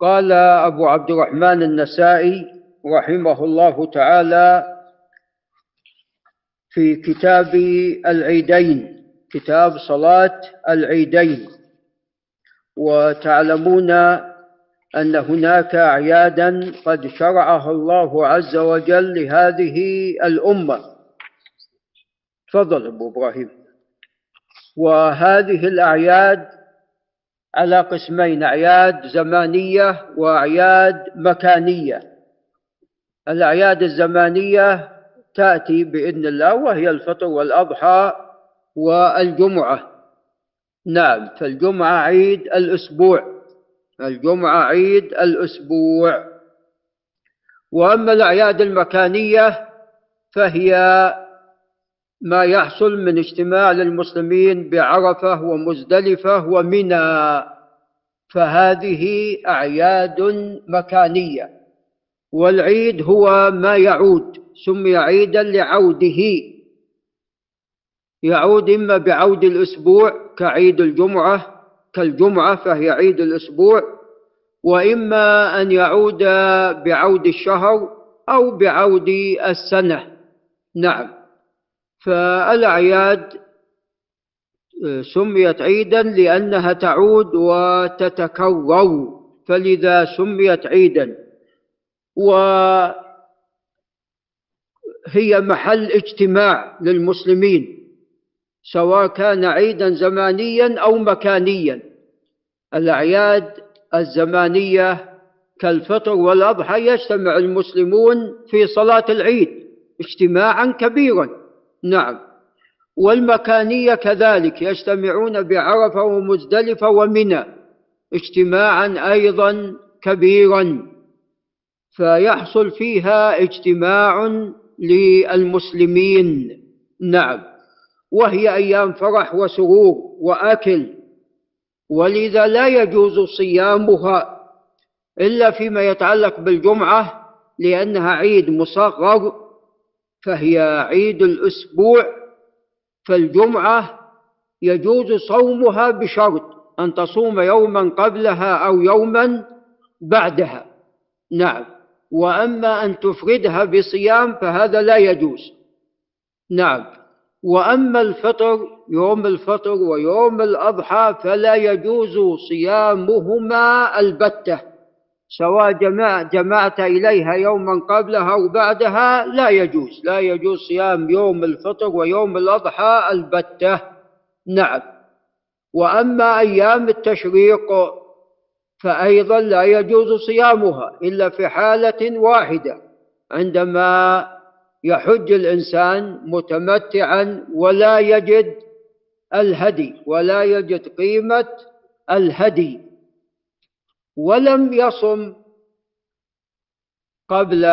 قال أبو عبد الرحمن النسائي رحمه الله تعالى في كتاب العيدين كتاب صلاة العيدين. وتعلمون أن هناك أعيادا قد شرعها الله عز وجل لهذه الأمة. تفضل أبو إبراهيم. وهذه الأعياد على قسمين أعياد زمانية وأعياد مكانية. الأعياد الزمانية تأتي بإذن الله وهي الفطر والأضحى والجمعة. نعم فالجمعة عيد الأسبوع. الجمعة عيد الأسبوع. وأما الأعياد المكانية فهي ما يحصل من اجتماع للمسلمين بعرفة ومزدلفة ومنى. فهذه أعياد مكانية والعيد هو ما يعود سمي عيدا لعوده. يعود إما بعود الأسبوع كعيد الجمعة كالجمعة فهي عيد الأسبوع وإما أن يعود بعود الشهر أو بعود السنة. نعم. فالأعياد سميت عيدا لأنها تعود وتتكرر فلذا سميت عيدا. وهي محل اجتماع للمسلمين سواء كان عيدا زمانيا أو مكانيا. الأعياد الزمانية كالفطر والأضحى يجتمع المسلمون في صلاة العيد اجتماعا كبيرا. نعم. والمكانية كذلك يجتمعون بعرفة ومزدلفة ومنى اجتماعا أيضا كبيرا فيحصل فيها اجتماع للمسلمين. نعم. وهي أيام فرح وسرور وأكل. ولذا لا يجوز صيامها إلا فيما يتعلق بالجمعة لأنها عيد مصغر فهي عيد الأسبوع فالجمعة يجوز صومها بشرط أن تصوم يوما قبلها أو يوما بعدها. نعم. وأما أن تفردها بصيام فهذا لا يجوز. نعم. وأما الفطر يوم الفطر ويوم الأضحى فلا يجوز صيامهما البتة. سواء جمع جمعت إليها يوما قبلها أو بعدها لا يجوز. لا يجوز صيام يوم الفطر ويوم الأضحى البتة. نعم. وأما أيام التشريق فأيضا لا يجوز صيامها إلا في حالة واحدة. عندما يحج الإنسان متمتعا ولا يجد الهدي ولا يجد قيمة الهدي. ولم يصم قبل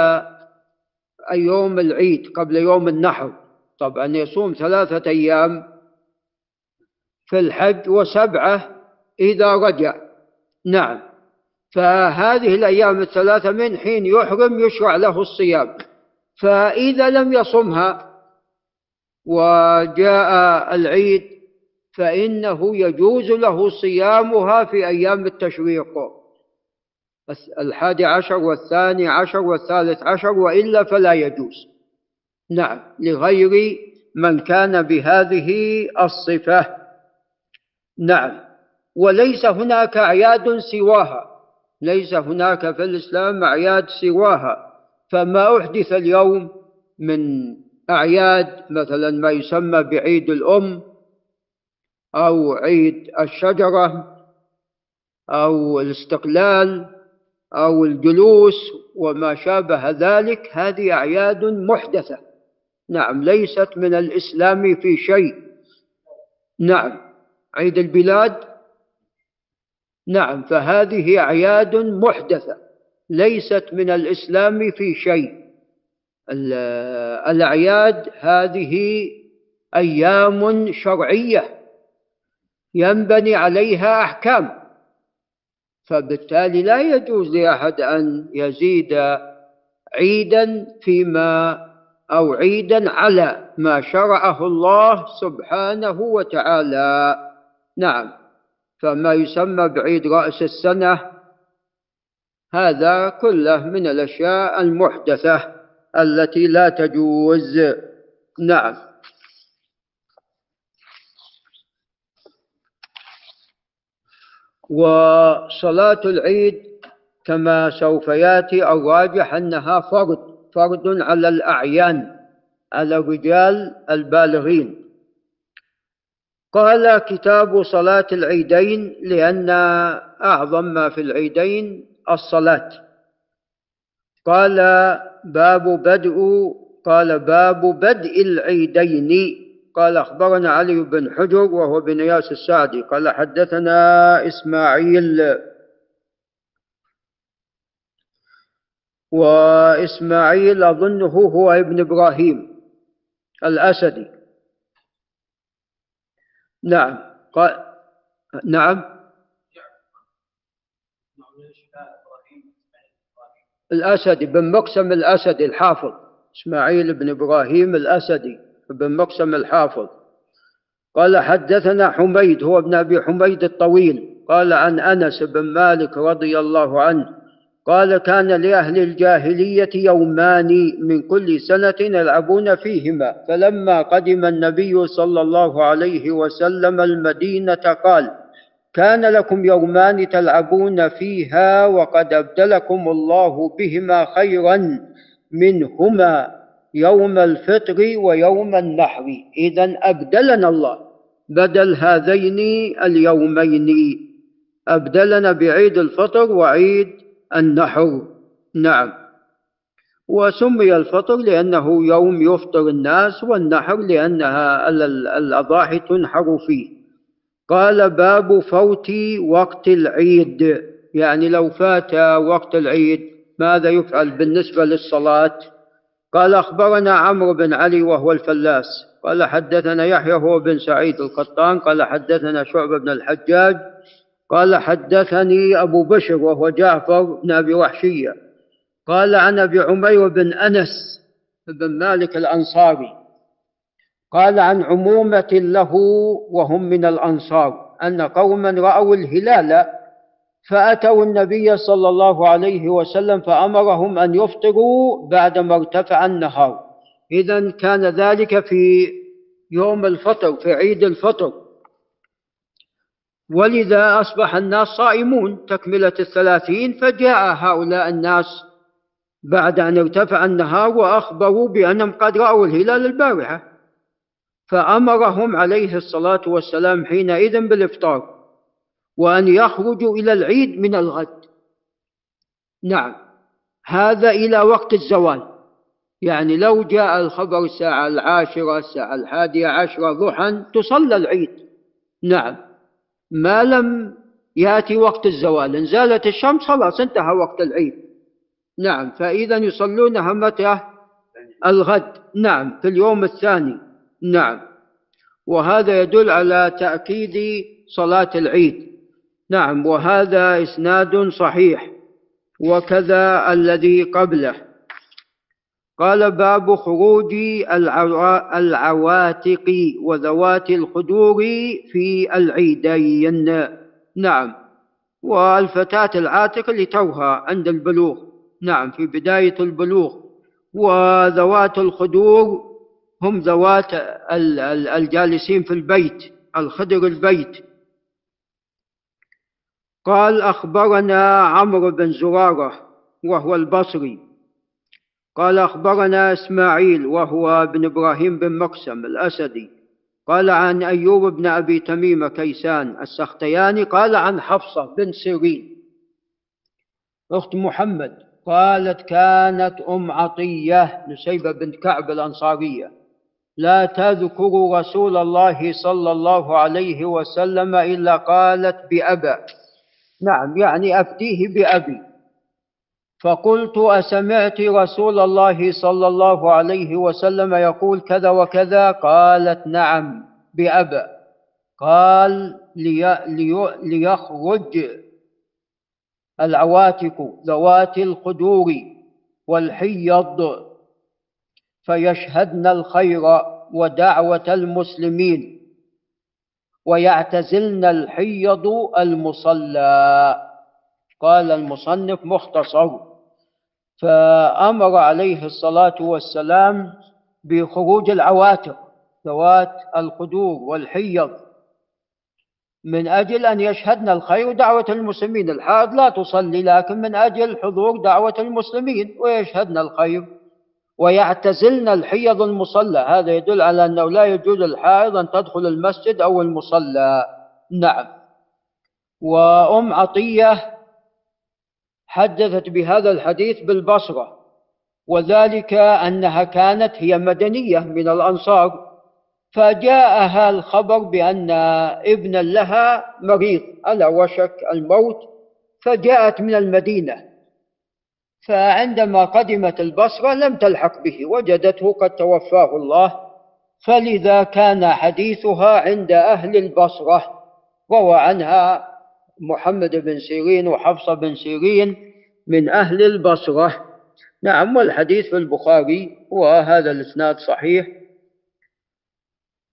يوم العيد قبل يوم النحر. طبعا يصوم ثلاثة أيام في الحج وسبعة إذا رجع. نعم. فهذه الأيام الثلاثة من حين يحرم يشرع له الصيام. فإذا لم يصمها وجاء العيد فإنه يجوز له صيامها في أيام التشريق الحادي عشر والثاني عشر والثالث عشر وإلا فلا يجوز. نعم لغير من كان بهذه الصفة. نعم وليس هناك أعياد سواها. ليس هناك في الإسلام أعياد سواها. فما أحدث اليوم من أعياد مثلا ما يسمى بعيد الأم أو عيد الشجرة أو الاستقلال أو الجلوس وما شابه ذلك هذه أعياد محدثة. نعم ليست من الإسلام في شيء. نعم. عيد البلاد؟ نعم فهذه أعياد محدثة ليست من الإسلام في شيء. الأعياد هذه أيام شرعية ينبني عليها أحكام. فبالتالي لا يجوز لأحد أن يزيد عيدا فيما أو عيدا على ما شرعه الله سبحانه وتعالى. نعم. فما يسمى بعيد رأس السنة هذا كله من الأشياء المحدثة التي لا تجوز. نعم. وصلاة العيد كما سوف يأتي الراجح أنها فرض فرض على الأعيان على الرجال البالغين. قال كتاب صلاة العيدين لأن أعظم ما في العيدين الصلاة. قال باب بدء قال باب بدء العيدين. قال أخبرنا علي بن حجر وهو بن ياس السعدي قال حدثنا إسماعيل وإسماعيل أظنه هو ابن إبراهيم الأسدي. نعم قال نعم. الأسدي بن مقسم الأسدي الحافظ إسماعيل بن إبراهيم الأسدي. بن مقسم الحافظ. قال حدثنا حميد هو ابن أبي حميد الطويل. قال عن أنس بن مالك رضي الله عنه قال كان لأهل الجاهلية يومان من كل سنة يلعبون فيهما. فلما قدم النبي صلى الله عليه وسلم المدينة قال كان لكم يومان تلعبون فيها وقد أبدلكم الله بهما خيرا منهما. يوم الفطر ويوم النحر. إذا أبدلنا الله. بدل هذين اليومين. أبدلنا بعيد الفطر وعيد النحر. نعم. وسمي الفطر لأنه يوم يفطر الناس والنحر لأنها الأضاحي تنحر فيه. قال باب فوت وقت العيد. يعني لو فات وقت العيد ماذا يفعل بالنسبة للصلاة؟ قال أخبرنا عمرو بن علي وهو الفلاس. قال حدثنا يحيى هو بن سعيد القطان. قال حدثنا شعبة بن الحجاج. قال حدثني أبو بشر وهو جعفر بن أبي وحشية. قال عن أبي عمير بن أنس بن مالك الأنصاري. قال عن عمومة له وهم من الأنصار أن قوما رأوا الهلال فأتوا النبي صلى الله عليه وسلم فأمرهم أن يفطروا بعدما ارتفع النهار. إذا كان ذلك في يوم الفطر في عيد الفطر. ولذا أصبح الناس صائمون تكملة الثلاثين فجاء هؤلاء الناس بعد أن ارتفع النهار وأخبروا بأنهم قد رأوا الهلال البارحة. فأمرهم عليه الصلاة والسلام حينئذ بالإفطار. وأن يخرجوا إلى العيد من الغد. نعم هذا إلى وقت الزوال. يعني لو جاء الخبر الساعة العاشرة الساعة الحادية عشرة ضحى تصلى العيد. نعم ما لم يأتي وقت الزوال. إن زالت الشمس خلاص انتهى وقت العيد. نعم فإذا يصلونها متى الغد. نعم في اليوم الثاني. نعم وهذا يدل على تأكيد صلاة العيد. نعم وهذا إسناد صحيح وكذا الذي قبله. قال باب خروج العواتق وذوات الخدور في العيدين. نعم والفتاة العاتق لتوها عند البلوغ. نعم في بداية البلوغ. وذوات الخدور هم ذوات الجالسين في البيت الخدر البيت. قال أخبرنا عمرو بن زرارة وهو البصري. قال أخبرنا إسماعيل وهو بن إبراهيم بن مقسم الأسدي. قال عن أيوب بن أبي تميم كيسان السختياني. قال عن حفصة بن سيرين. أخت محمد قالت كانت أم عطية نسيبة بنت كعب الأنصارية. لا تذكر رسول الله صلى الله عليه وسلم إلا قالت بأبا. نعم يعني أفتيه بأبي. فقلت أسمعت رسول الله صلى الله عليه وسلم يقول كذا وكذا؟ قالت نعم بأبا قال لي لي ليخرج العواتق ذوات القدور والحيض فيشهدن الخير ودعوة المسلمين. ويعتزلن الحيض المصلى. قال المصنف مختصر. فأمر عليه الصلاة والسلام بخروج العواتق ذوات القدور والحيض. من أجل أن يشهدن الخير ودعوة المسلمين. الحائض لا تصلي لكن من أجل حضور دعوة المسلمين ويشهدن الخير. ويعتزلن الحيض المصلى. هذا يدل على أنه لا يجوز الحائض أن تدخل المسجد أو المصلى. نعم. وأم عطية حدثت بهذا الحديث بالبصرة وذلك أنها كانت هي مدنية من الأنصار فجاءها الخبر بأن ابنا لها مريض على وشك الموت فجاءت من المدينة. فعندما قدمت البصرة لم تلحق به وجدته قد توفاه الله. فلذا كان حديثها عند أهل البصرة روى عنها محمد بن سيرين وحفصة بن سيرين من أهل البصرة. نعم والحديث في البخاري وهذا الإسناد صحيح.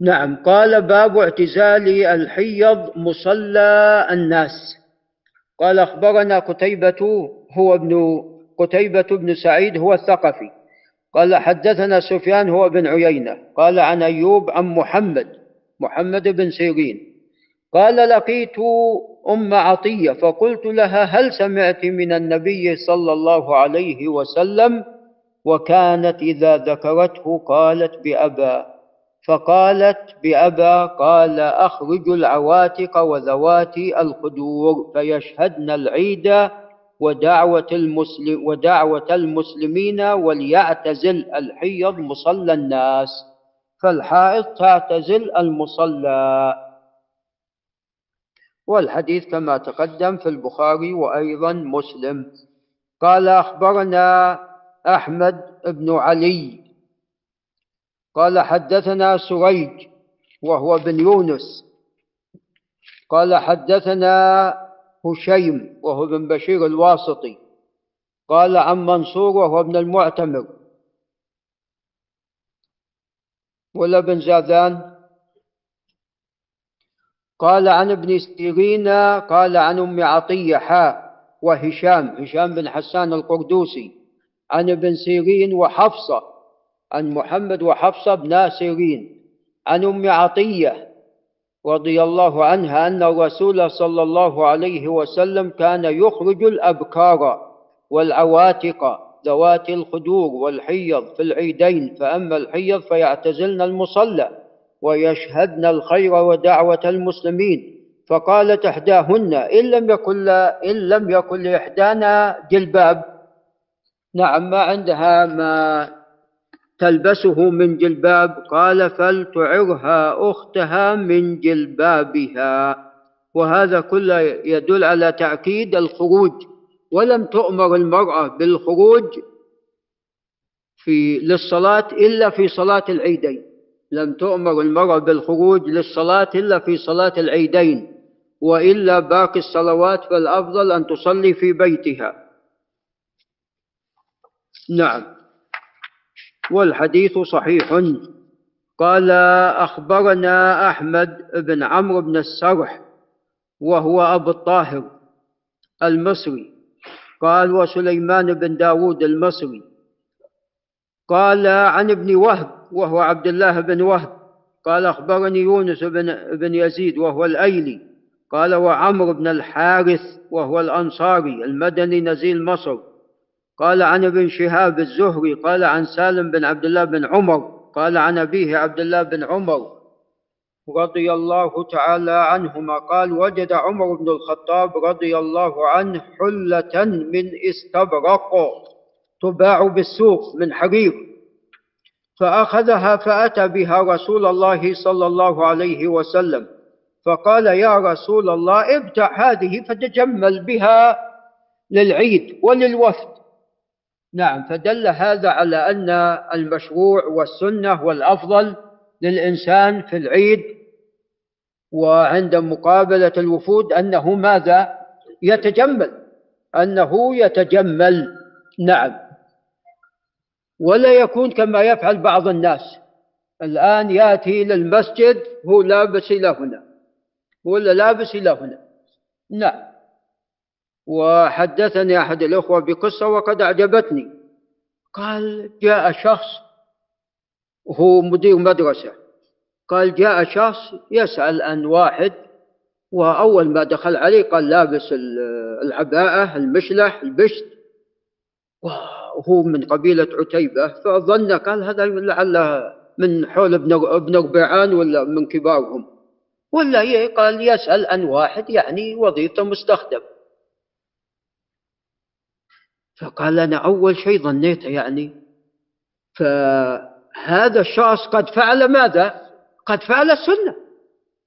نعم قال باب اعتزال الحيض مصلى الناس. قال أخبرنا قتيبة هو ابن قتيبة بن سعيد هو الثقفي. قال حدثنا سفيان هو بن عيينة. قال عن أيوب عن محمد محمد بن سيرين. قال لقيت أم عطية فقلت لها هل سمعت من النبي صلى الله عليه وسلم؟ وكانت إذا ذكرته قالت بأبا. فقالت بأبا قال أخرج العواتق وذوات القدور فيشهدن العيد ودعوة, المسلم ودعوة المسلمين وليعتزل الحيض مصلى الناس فالحائض تعتزل المصلى. والحديث كما تقدم في البخاري وأيضا مسلم. قال أخبرنا أحمد بن علي. قال حدثنا سريج وهو بن يونس. قال حدثنا هشيم وهو بن بشير الواسطي. قال عن منصور وهو ابن المعتمر. ولا بن زاذان قال عن ابن سيرين قال عن أم عطية حاء وهشام هشام بن حسان القردوسي. عن ابن سيرين وحفصة عن محمد وحفصة بن سيرين. عن أم عطية رضي الله عنها أن الرسول صلى الله عليه وسلم كان يخرج الأبكار والعواتق ذوات الخدور والحيض في العيدين فأما الحيض فيعتزلن المصلى ويشهدن الخير ودعوة المسلمين. فقالت إحداهن إن لم يكن إن لم يكن لإحدانا جلباب نعم ما عندها ما تلبسه من جلباب قال فلتعرها أختها من جلبابها. وهذا كله يدل على تأكيد الخروج. ولم تؤمر المرأة بالخروج في للصلاة إلا في صلاة العيدين. لم تؤمر المرأة بالخروج للصلاة إلا في صلاة العيدين. وإلا باقي الصلوات فالأفضل أن تصلي في بيتها. نعم. والحديث صحيح. قال أخبرنا أحمد بن عمرو بن السرح وهو أبو الطاهر المصري. قال وسليمان بن داود المصري. قال عن ابن وهب وهو عبد الله بن وهب. قال أخبرني يونس بن, بن يزيد وهو الأيلي. قال وعمرو بن الحارث وهو الأنصاري المدني نزيل مصر. قال عن ابن شهاب الزهري قال عن سالم بن عبد الله بن عمر قال عن أبيه عبد الله بن عمر رضي الله تعالى عنهما قال وجد عمر بن الخطاب رضي الله عنه حلة من استبرق تباع بالسوق من حرير فأخذها فأتى بها رسول الله صلى الله عليه وسلم فقال يا رسول الله ابتع هذه فتجمل بها للعيد وللوفد نعم فدل هذا على أن المشروع والسنة والأفضل للإنسان في العيد وعند مقابلة الوفود أنه ماذا؟ يتجمل. أنه يتجمل. نعم. ولا يكون كما يفعل بعض الناس. الآن يأتي للمسجد هو لابس إلى هنا ولا لابس إلى هنا. نعم. وحدثني أحد الأخوة بقصة وقد أعجبتني. قال جاء شخص وهو مدير مدرسة. قال جاء شخص يسأل عن واحد وأول ما دخل عليه قال لابس العباءة المشلح البشت. وهو من قبيلة عتيبة فظن قال هذا لعله من حول ابن ابن ربيعان ولا من كبارهم. ولا قال يسأل عن واحد يعني وظيفة مستخدم. فقال أنا أول شيء ظنيته يعني. فهذا الشخص قد فعل ماذا؟ قد فعل السنة.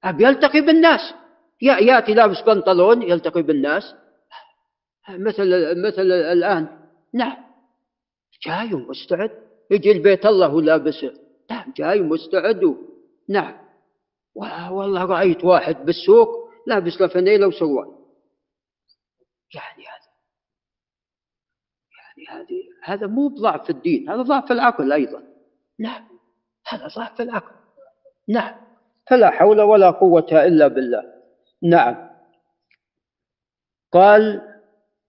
أبي يلتقي بالناس. يأتي لابس بنطلون يلتقي بالناس. مثل مثل الآن. نعم. جاي ومستعد يجي البيت الله ولابس نعم جاي مستعد. نعم. والله رأيت واحد بالسوق لابس له فنيلة وسروال يعني هذا. هذه هذا مو بضعف في الدين هذا ضعف العقل أيضا. نعم هذا ضعف العقل. نعم. فلا حول ولا قوة إلا بالله. نعم. قال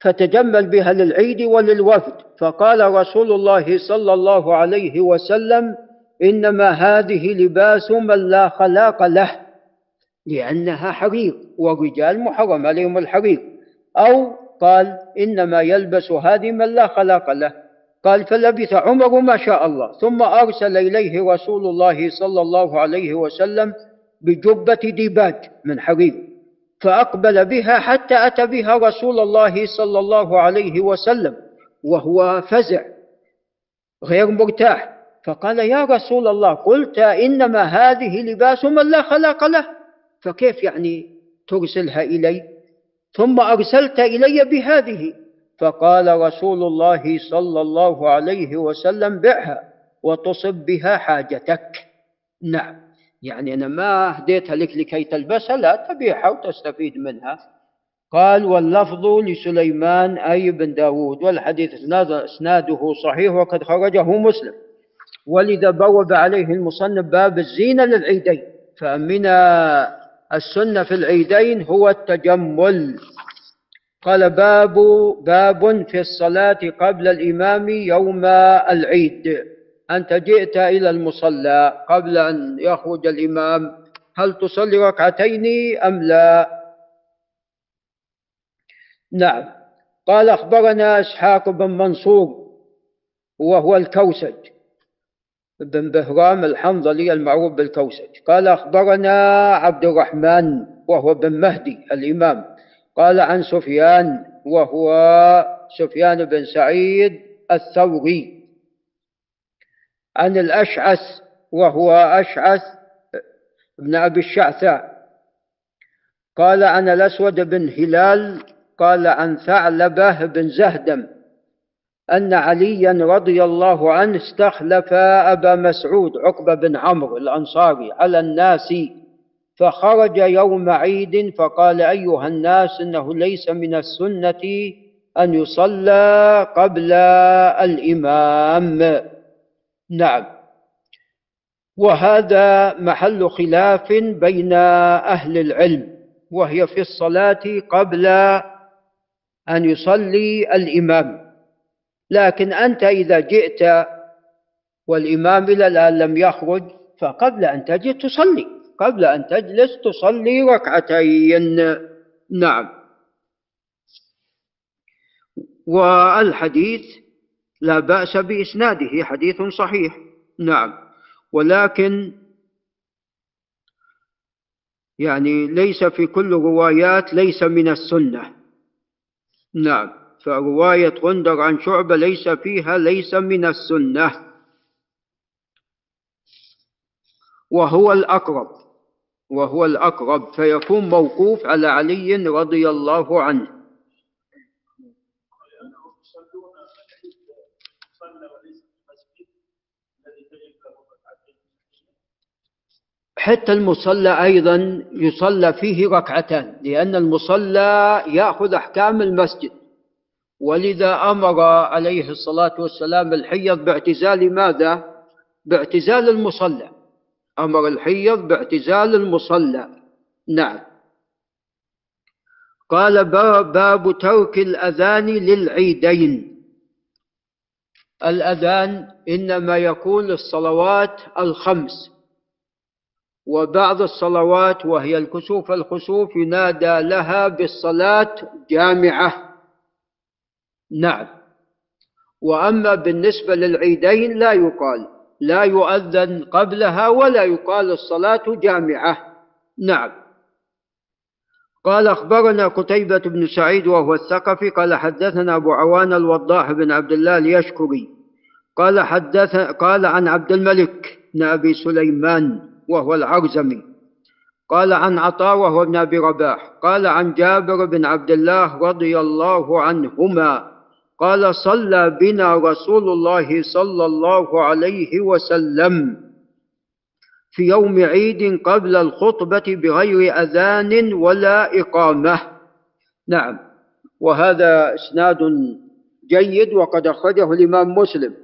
فتجمل بها للعيد وللوفد. فقال رسول الله صلى الله عليه وسلم إنما هذه لباس من لا خلاق له لأنها حرير والرجال محرم عليهم الحرير أو قال إنما يلبس هذه من لا خلاق له. قال فلبث عمر ما شاء الله. ثم أرسل إليه رسول الله صلى الله عليه وسلم بجبة ديباج من حرير فأقبل بها حتى أتى بها رسول الله صلى الله عليه وسلم وهو فزع غير مرتاح. فقال يا رسول الله قلت إنما هذه لباس من لا خلاق له. فكيف يعني ترسلها إلي؟ ثم أرسلت إلي بهذه. فقال رسول الله صلى الله عليه وسلم بعها وتصب بها حاجتك. نعم. يعني أنا ما أهديتها لك لكي تلبسها لا تبيعها وتستفيد منها. قال واللفظ لسليمان أي بن داود والحديث إسناده صحيح وقد خرجه مسلم. ولذا بوب عليه المصنف باب الزينة للعيدين فمن السنة في العيدين هو التجمل. قال باب باب في الصلاة قبل الإمام يوم العيد. أنت جئت إلى المصلى قبل أن يخرج الإمام. هل تصلي ركعتين أم لا؟ نعم. قال أخبرنا إسحاق بن منصور وهو الكوسج. بن بهرام الحنظلي المعروف بالكوسج. قال أخبرنا عبد الرحمن وهو بن مهدي الإمام. قال عن سفيان وهو سفيان بن سعيد الثوري. عن الأشعث وهو أشعث بن أبي الشعثاء قال عن الأسود بن هلال. قال عن ثعلبة بن زهدم. أن عليا رضي الله عنه استخلف أبا مسعود عقبة بن عمرو الأنصاري على الناس فخرج يوم عيد فقال أيها الناس إنه ليس من السنة أن يصلى قبل الإمام. نعم. وهذا محل خلاف بين أهل العلم وهي في الصلاة قبل أن يصلي الإمام. لكن أنت إذا جئت والإمام إلى الآن لم يخرج فقبل أن تجي تصلي. قبل أن تجلس تصلي ركعتين. نعم. والحديث لا بأس بإسناده حديث صحيح. نعم. ولكن يعني ليس في كل روايات ليس من السنة. نعم. فرواية غندر عن شعبة ليس فيها ليس من السنة. وهو الأقرب وهو الأقرب فيكون موقوف على علي رضي الله عنه. حتى المصلى أيضا يصلى فيه ركعتان لأن المصلى يأخذ أحكام المسجد. ولذا أمر عليه الصلاة والسلام الحيض باعتزال ماذا؟ باعتزال المصلى. أمر الحيض باعتزال المصلى. نعم. قال باب ترك الأذان للعيدين. الأذان إنما يكون للصلوات الخمس. وبعض الصلوات وهي الكسوف الخسوف ينادى لها بالصلاة جامعة. نعم. وأما بالنسبة للعيدين لا يقال لا يؤذن قبلها ولا يقال الصلاة جامعة. نعم. قال أخبرنا قتيبة بن سعيد وهو الثقفي قال حدثنا أبو عوان الوضاح بن عبد الله اليشكري قال حدث قال عن عبد الملك بن أبي سليمان وهو العرزمي قال عن عطاء وهو ابن أبي رباح قال عن جابر بن عبد الله رضي الله عنهما قال صلى بنا رسول الله صلى الله عليه وسلم في يوم عيد قبل الخطبة بغير أذان ولا إقامة. نعم. وهذا إسناد جيد وقد أخرجه الإمام مسلم.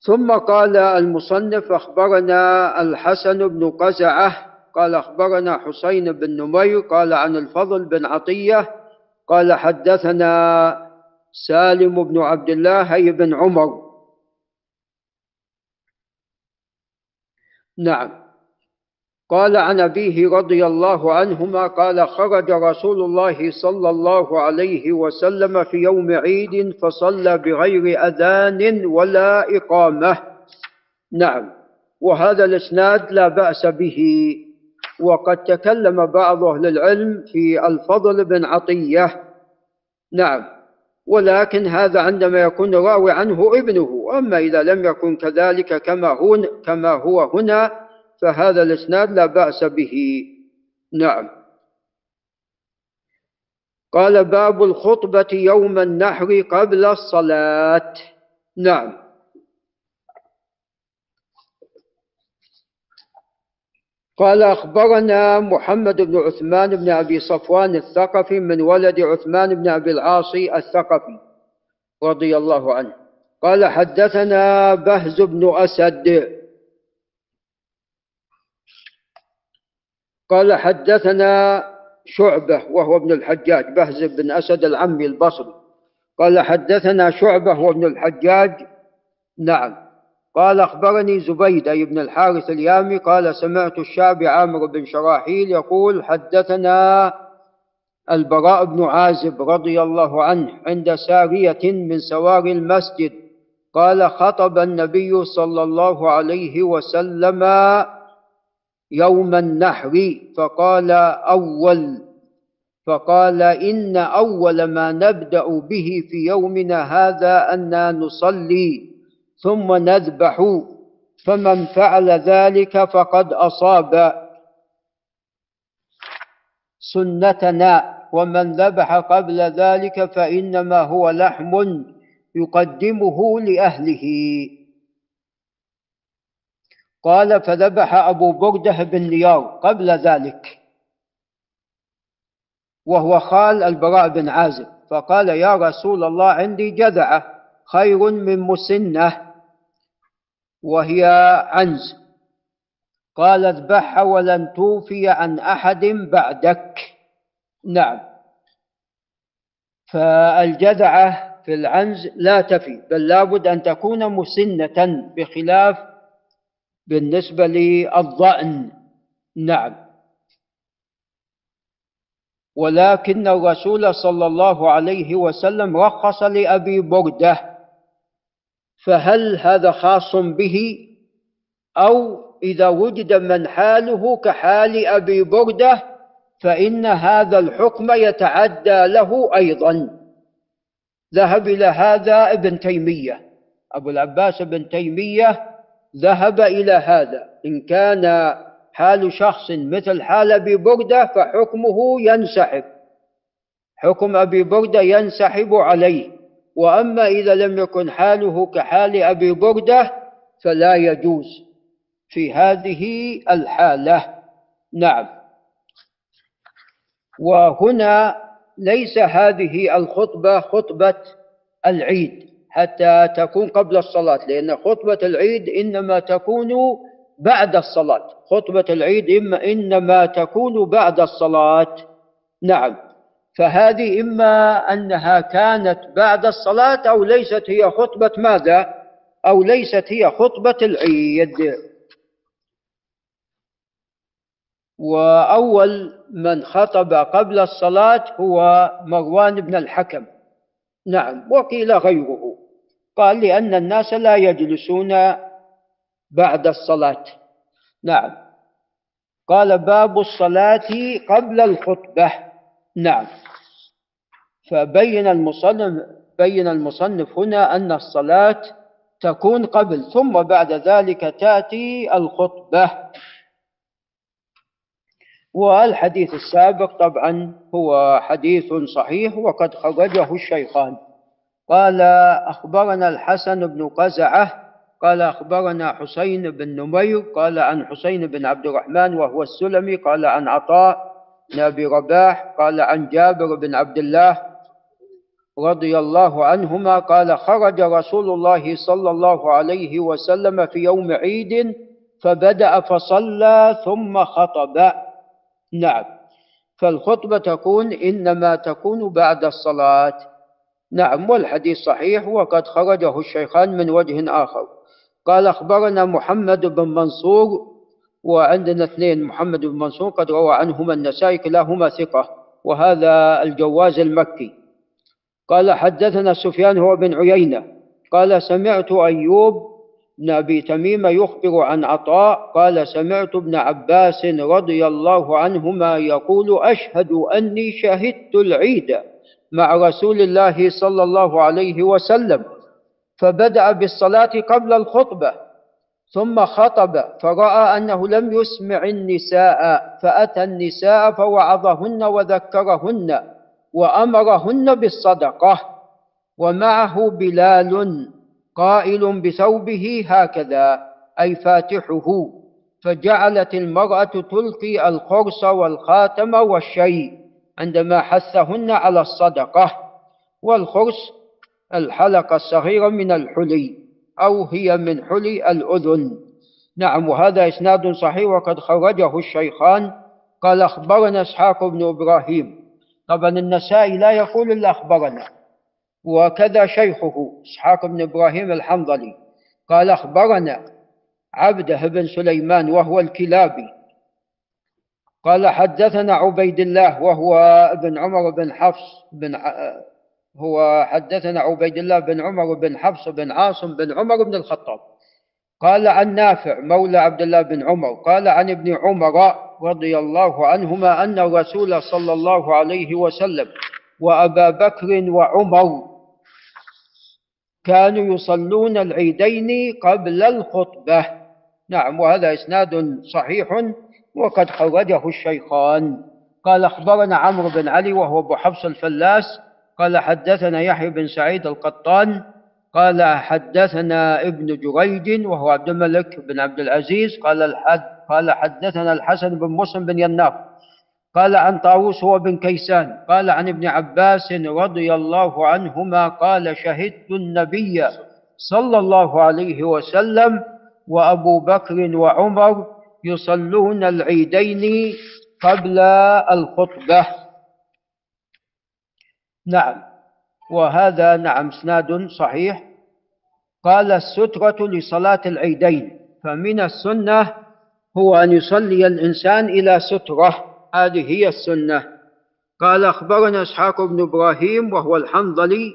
ثم قال المصنف أخبرنا الحسن بن قزعة قال أخبرنا حسين بن نمير قال عن الفضل بن عطية قال حدثنا سالم بن عبد الله بن عمر. نعم. قال عن أبيه رضي الله عنهما قال خرج رسول الله صلى الله عليه وسلم في يوم عيد فصلى بغير أذان ولا إقامة. نعم. وهذا الإسناد لا بأس به. وقد تكلم بعض أهل العلم في الفضل بن عطية. نعم ولكن هذا عندما يكون راوي عنه ابنه أما إذا لم يكن كذلك كما هو, كما هو هنا فهذا الإسناد لا بأس به. نعم. قال باب الخطبة يوم النحر قبل الصلاة. نعم. قال أخبرنا محمد بن عثمان بن أبي صفوان الثقفي من ولد عثمان بن أبي العاصي الثقفي رضي الله عنه. قال حدثنا بهز بن أسد. قال حدثنا شعبة وهو ابن الحجاج بهز بن أسد العمي البصري. قال حدثنا شعبة وابن الحجاج. نعم. قال أخبرني زبيدة بن الحارث اليامي قال سمعت الشابي عامر بن شراحيل يقول حدثنا البراء بن عازب رضي الله عنه عند سارية من سواري المسجد قال خطب النبي صلى الله عليه وسلم يوم النحر فقال أول فقال إن أول ما نبدأ به في يومنا هذا أن نصلي. ثم نذبح فمن فعل ذلك فقد أصاب سنتنا ومن ذبح قبل ذلك فإنما هو لحم يقدمه لأهله. قال فذبح أبو بردة بن نيار قبل ذلك وهو خال البراء بن عازب فقال يا رسول الله عندي جذعة خير من مسنة. وهي عنز قال اذبحها ولن توفي عن أحد بعدك. نعم. فالجذعة في العنز لا تفي بل لابد أن تكون مسنة بخلاف بالنسبة للضأن نعم. ولكن الرسول صلى الله عليه وسلم رخص لأبي بردة. فهل هذا خاص به؟ أو إذا وجد من حاله كحال أبي بردة فإن هذا الحكم يتعدى له أيضا. ذهب إلى هذا ابن تيمية. أبو العباس ابن تيمية ذهب إلى هذا. إن كان حال شخص مثل حال أبي بردة فحكمه ينسحب. حكم أبي بردة ينسحب عليه. وأما إذا لم يكن حاله كحال أبي بردة فلا يجوز في هذه الحالة. نعم. وهنا ليس هذه الخطبة خطبة العيد حتى تكون قبل الصلاة لأن خطبة العيد إنما تكون بعد الصلاة. خطبة العيد إنما تكون بعد الصلاة. نعم. فهذه إما أنها كانت بعد الصلاة أو ليست هي خطبة ماذا؟ أو ليست هي خطبة العيد. وأول من خطب قبل الصلاة هو مروان بن الحكم. نعم وقيل غيره. قال لأن الناس لا يجلسون بعد الصلاة. نعم. قال باب الصلاة قبل الخطبة. نعم. فبين المصنف بين المصنف هنا أن الصلاة تكون قبل ثم بعد ذلك تأتي الخطبة. والحديث السابق طبعا هو حديث صحيح وقد خرجه الشيخان. قال أخبرنا الحسن بن قزعة قال أخبرنا حسين بن نمير قال عن حسين بن عبد الرحمن وهو السلمي قال عن عطاء بن أبي رباح قال عن جابر بن عبد الله رضي الله عنهما قال خرج رسول الله صلى الله عليه وسلم في يوم عيد فبدأ فصلى ثم خطب. نعم. فالخطبة تكون إنما تكون بعد الصلاة. نعم والحديث صحيح وقد خرجه الشيخان من وجه آخر. قال أخبرنا محمد بن منصور وعندنا اثنين محمد بن منصور قد روى عنهما النسائي كلاهما ثقة وهذا الجواز المكي. قال حدثنا سفيان هو بن عيينة. قال سمعت أيوب بن أبي تميم يخبر عن عطاء. قال سمعت ابن عباس رضي الله عنهما يقول أشهد أني شهدت العيد مع رسول الله صلى الله عليه وسلم فبدأ بالصلاة قبل الخطبة ثم خطب فرأى أنه لم يسمع النساء فأتى النساء فوعظهن وذكرهن. وأمرهن بالصدقة. ومعه بلال قائل بثوبه هكذا أي فاتحه. فجعلت المرأة تلقي الخرص والخاتم والشيء عندما حثهن على الصدقة. والخرص الحلقة الصغيرة من الحلي أو هي من حلي الأذن. نعم وهذا إسناد صحيح وقد خرجه الشيخان. قال أخبرنا إسحاق بن إبراهيم. طبعا النسائي لا يقول إلا أخبرنا وكذا شيخه إسحاق بن إبراهيم الحنظلي قال أخبرنا عبده بن سليمان وهو الكلابي. قال حدثنا عبيد الله وهو ابن عمر بن حفص بن هو حدثنا عبيد الله بن عمر بن حفص بن عاصم بن عمر بن الخطاب. قال عن نافع مولى عبد الله بن عمر قال عن ابن عمر رضي الله عنهما أن الرسول صلى الله عليه وسلم وأبا بكر وعمر كانوا يصلون العيدين قبل الخطبة. نعم وهذا إسناد صحيح وقد خرجه الشيخان. قال أخبرنا عمرو بن علي وهو أبو حفص الفلاس. قال حدثنا يحيى بن سعيد القطان. قال حدثنا ابن جريج وهو عبد الملك بن عبد العزيز. قال الحد قال حدثنا الحسن بن مسلم بن يناف قال عن طاووس هو بن كيسان قال عن ابن عباس رضي الله عنهما قال شهدت النبي صلى الله عليه وسلم وأبو بكر وعمر يصلون العيدين قبل الخطبة. نعم. وهذا نعم إسناد صحيح. قال السترة لصلاة العيدين فمن السنة هو أن يصلي الإنسان إلى سترة. هذه هي السنة. قال أخبرنا إسحاق بن إبراهيم وهو الحنظلي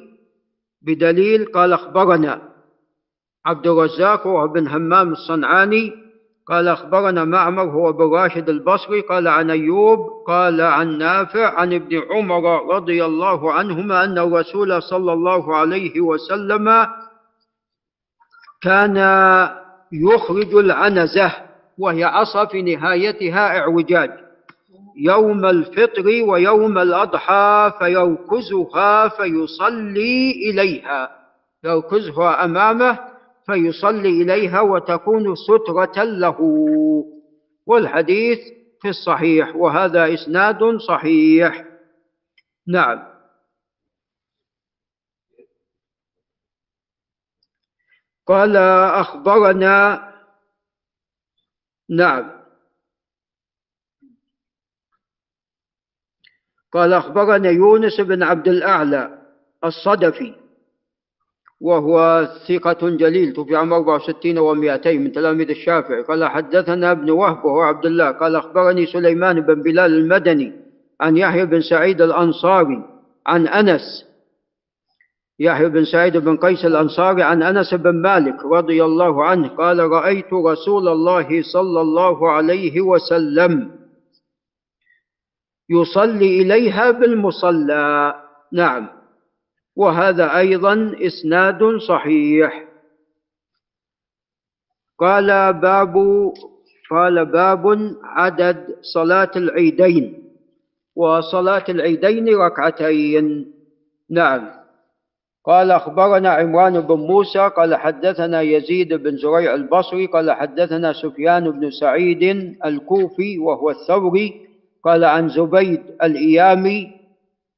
بدليل قال أخبرنا عبد الرزاق وهو بن همام الصنعاني. قال أخبرنا معمر هو بن راشد البصري. قال عن أيوب قال عن نافع عن ابن عمر رضي الله عنهما أن الرسول صلى الله عليه وسلم كان يخرج العنزة. وهي عصا في نهايتها إعوجاج. يوم الفطر ويوم الأضحى فيوكزها فيصلي إليها. يوكزها أمامه فيصلي إليها وتكون سترة له. والحديث في الصحيح وهذا إسناد صحيح. نعم. قال أخبرنا نعم. قال أخبرنا يونس بن عبد الأعلى الصدفي وهو ثقة جليل توفي عام 64 و200 من تلاميذ الشافعي. قال حدثنا ابن وهب وهو عبد الله. قال أخبرني سليمان بن بلال المدني عن يحيى بن سعيد الأنصاري عن أنس يحيى بن سعيد بن قيس الأنصاري عن أنس بن مالك رضي الله عنه قال رأيت رسول الله صلى الله عليه وسلم يصلي إليها بالمصلى. نعم. وهذا أيضا إسناد صحيح. قال باب قال باب عدد صلاة العيدين وصلاة العيدين ركعتين. نعم. قال أخبرنا عمران بن موسى قال حدثنا يزيد بن زريع البصري قال حدثنا سفيان بن سعيد الكوفي وهو الثوري قال عن زبيد الإيامي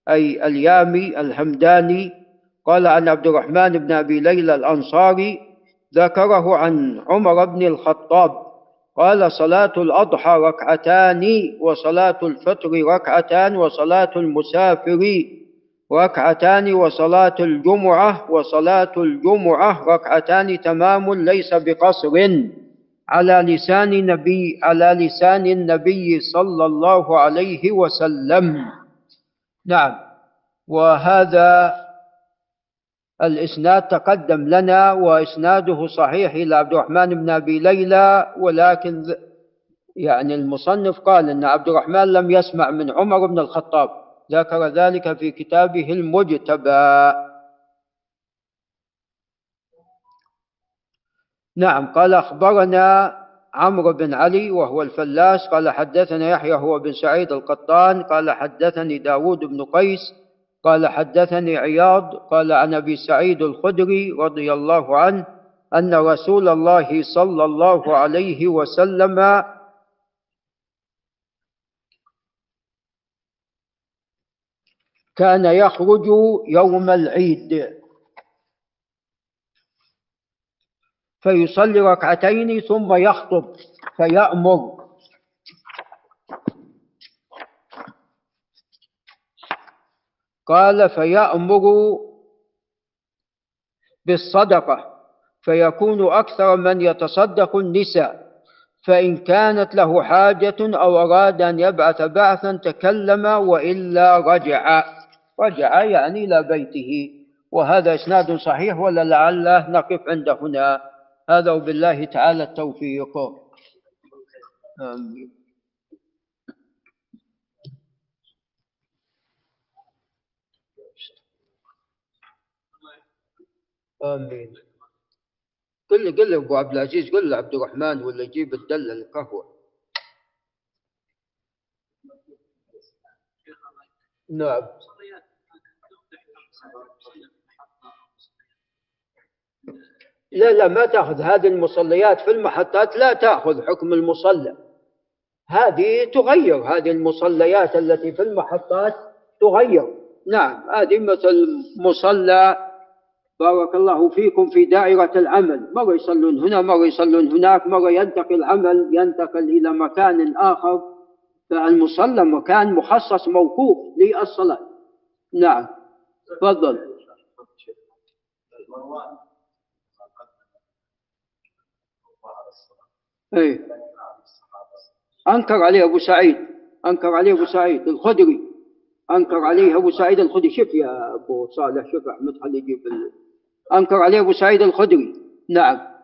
أي اليامي الهمداني قال عن عبد الرحمن بن أبي ليلى الأنصاري ذكره عن عمر بن الخطاب قال صلاة الأضحى ركعتان وصلاة الفطر ركعتان وصلاة المسافر ركعتان وصلاة الجمعة وصلاة الجمعة ركعتان تمام ليس بقصر. على لسان نبي على لسان النبي صلى الله عليه وسلم. نعم. وهذا الإسناد تقدم لنا وإسناده صحيح إلى عبد الرحمن بن أبي ليلى ولكن يعني المصنف قال أن عبد الرحمن لم يسمع من عمر بن الخطاب. ذكر ذلك في كتابه المجتبى. نعم قال أخبرنا عمرو بن علي وهو الفلاس قال حدثنا يحيى هو بن سعيد القطان قال حدثني داود بن قيس قال حدثني عياض قال عن أبي سعيد الخدري رضي الله عنه أن رسول الله صلى الله عليه وسلم كان يخرج يوم العيد. فيصلي ركعتين ثم يخطب فيأمر. قال فيأمر بالصدقة فيكون أكثر من يتصدق النساء. فإن كانت له حاجة أو أراد أن يبعث بعثا تكلم وإلا رجع. رجع يعني إلى بيته. وهذا إسناد صحيح ولعله نقف عند هنا؟ هذا وبالله تعالى التوفيق. آمين. آمين قل قل أبو عبد العزيز قل عبد الرحمن ولا يجيب الدلة القهوة نعم. لا لا ما تأخذ. هذه المصليات في المحطات لا تأخذ حكم المصلى. هذه تغير. هذه المصليات التي في المحطات تغير. نعم هذه مثل مصلى بارك الله فيكم في دائرة العمل. مرة يصلون هنا مرة يصلون هناك مرة ينتقل العمل ينتقل إلى مكان آخر. فالمصلى مكان مخصص موقوف للصلاة. نعم. تفضل. إيه. أنكر عليه أبو سعيد. أنكر عليه أبو سعيد الخدري. أنكر عليه أبو سعيد الخدري. شوف يا أبو صالح شوف أحمد خليه يجيب أنكر عليه أبو سعيد الخدري. نعم.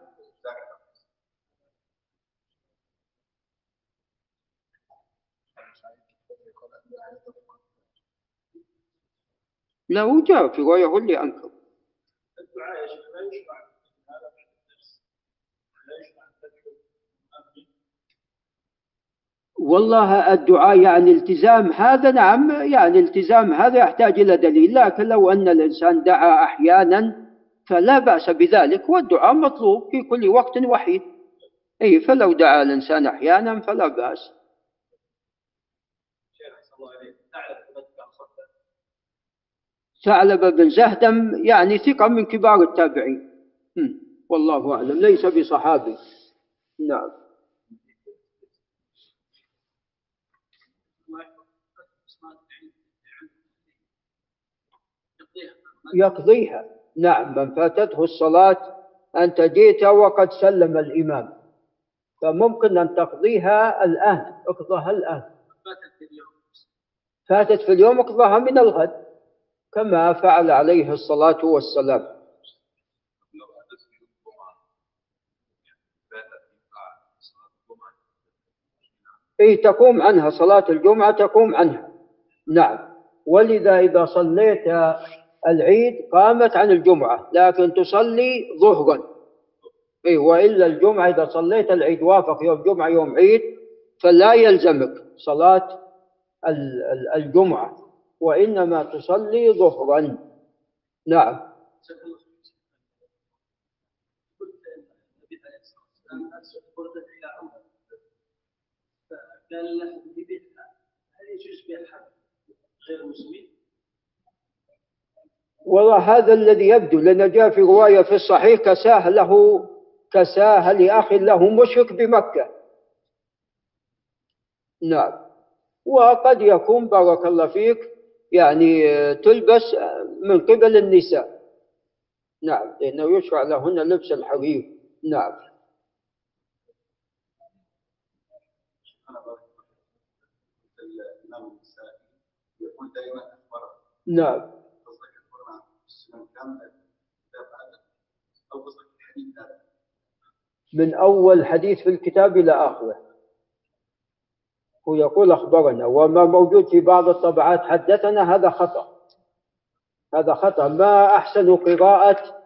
لا هو جاء في رواية هو اللي أنكر. والله الدعاء يعني التزام هذا نعم يعني التزام هذا يحتاج إلى دليل لكن لو أن الإنسان دعا أحيانا فلا بأس بذلك والدعاء مطلوب في كل وقت وحيد. أي فلو دعا الإنسان أحيانا فلا بأس. ثعلبة بن زهدم يعني ثقة من كبار التابعين. والله أعلم. ليس بصحابي. نعم. يقضيها. نعم من فاتته الصلاة أنت جئت وقد سلم الإمام. فممكن أن تقضيها الآن. اقضها الآن. فاتت في اليوم. فاتت في اليوم اقضها من الغد. كما فعل عليه الصلاة والسلام. اي تقوم عنها صلاة الجمعة تقوم عنها. نعم. ولذا إذا صليت العيد قامت عن الجمعة لكن تصلي ظهرا. اي وإلا الجمعة إذا صليت العيد وافق يوم جمعة يوم عيد فلا يلزمك صلاة الجمعة. وإنما تصلي ظهرا. نعم؟ والله هذا الذي يبدو لأن جاء في رواية في الصحيح كساه له كساه لأخ له مشرك بمكة. نعم. وقد يكون بارك الله فيك يعني تلبس من قبل النساء. نعم لأنه يشرع لهن لبس الحرير نعم. يقول دائما نعم. من أول حديث في الكتاب إلى آخره. هو يقول أخبرنا وما موجود في بعض الطبعات حدثنا هذا خطأ. هذا خطأ. ما أحسن قراءة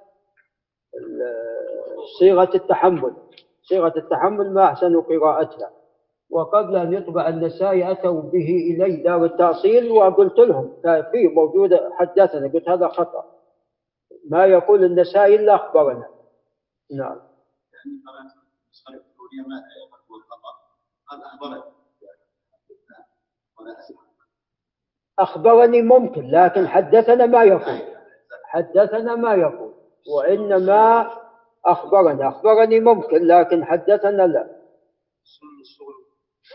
صيغة التحمل؟ صيغة التحمل ما أحسن قراءتها؟ وقبل أن يطبع النسائي أتوا به إلي دار التأصيل وقلت لهم في موجود حدثنا قلت هذا خطأ. ما يقول النسائي إلا أخبرنا. نعم. أخبرني ممكن لكن حدثنا ما يقول. حدثنا ما يقول وإنما أخبرني أخبرني ممكن لكن حدثنا لا.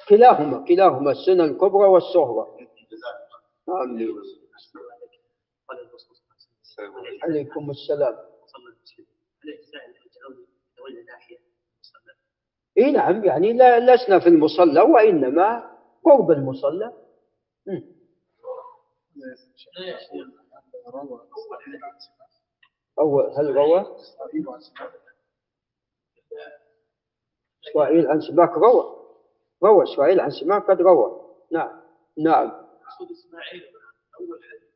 كلاهما كلاهما السنة الكبرى والصغرى. عليكم السلام. إي نعم يعني لا لسنا في المصلى وإنما قرب المصلى أو هل روى؟ إسرائيل عن سباك روى. روى إسماعيل عن سماك قد روى. نعم. نعم. إسماعيل أول حديث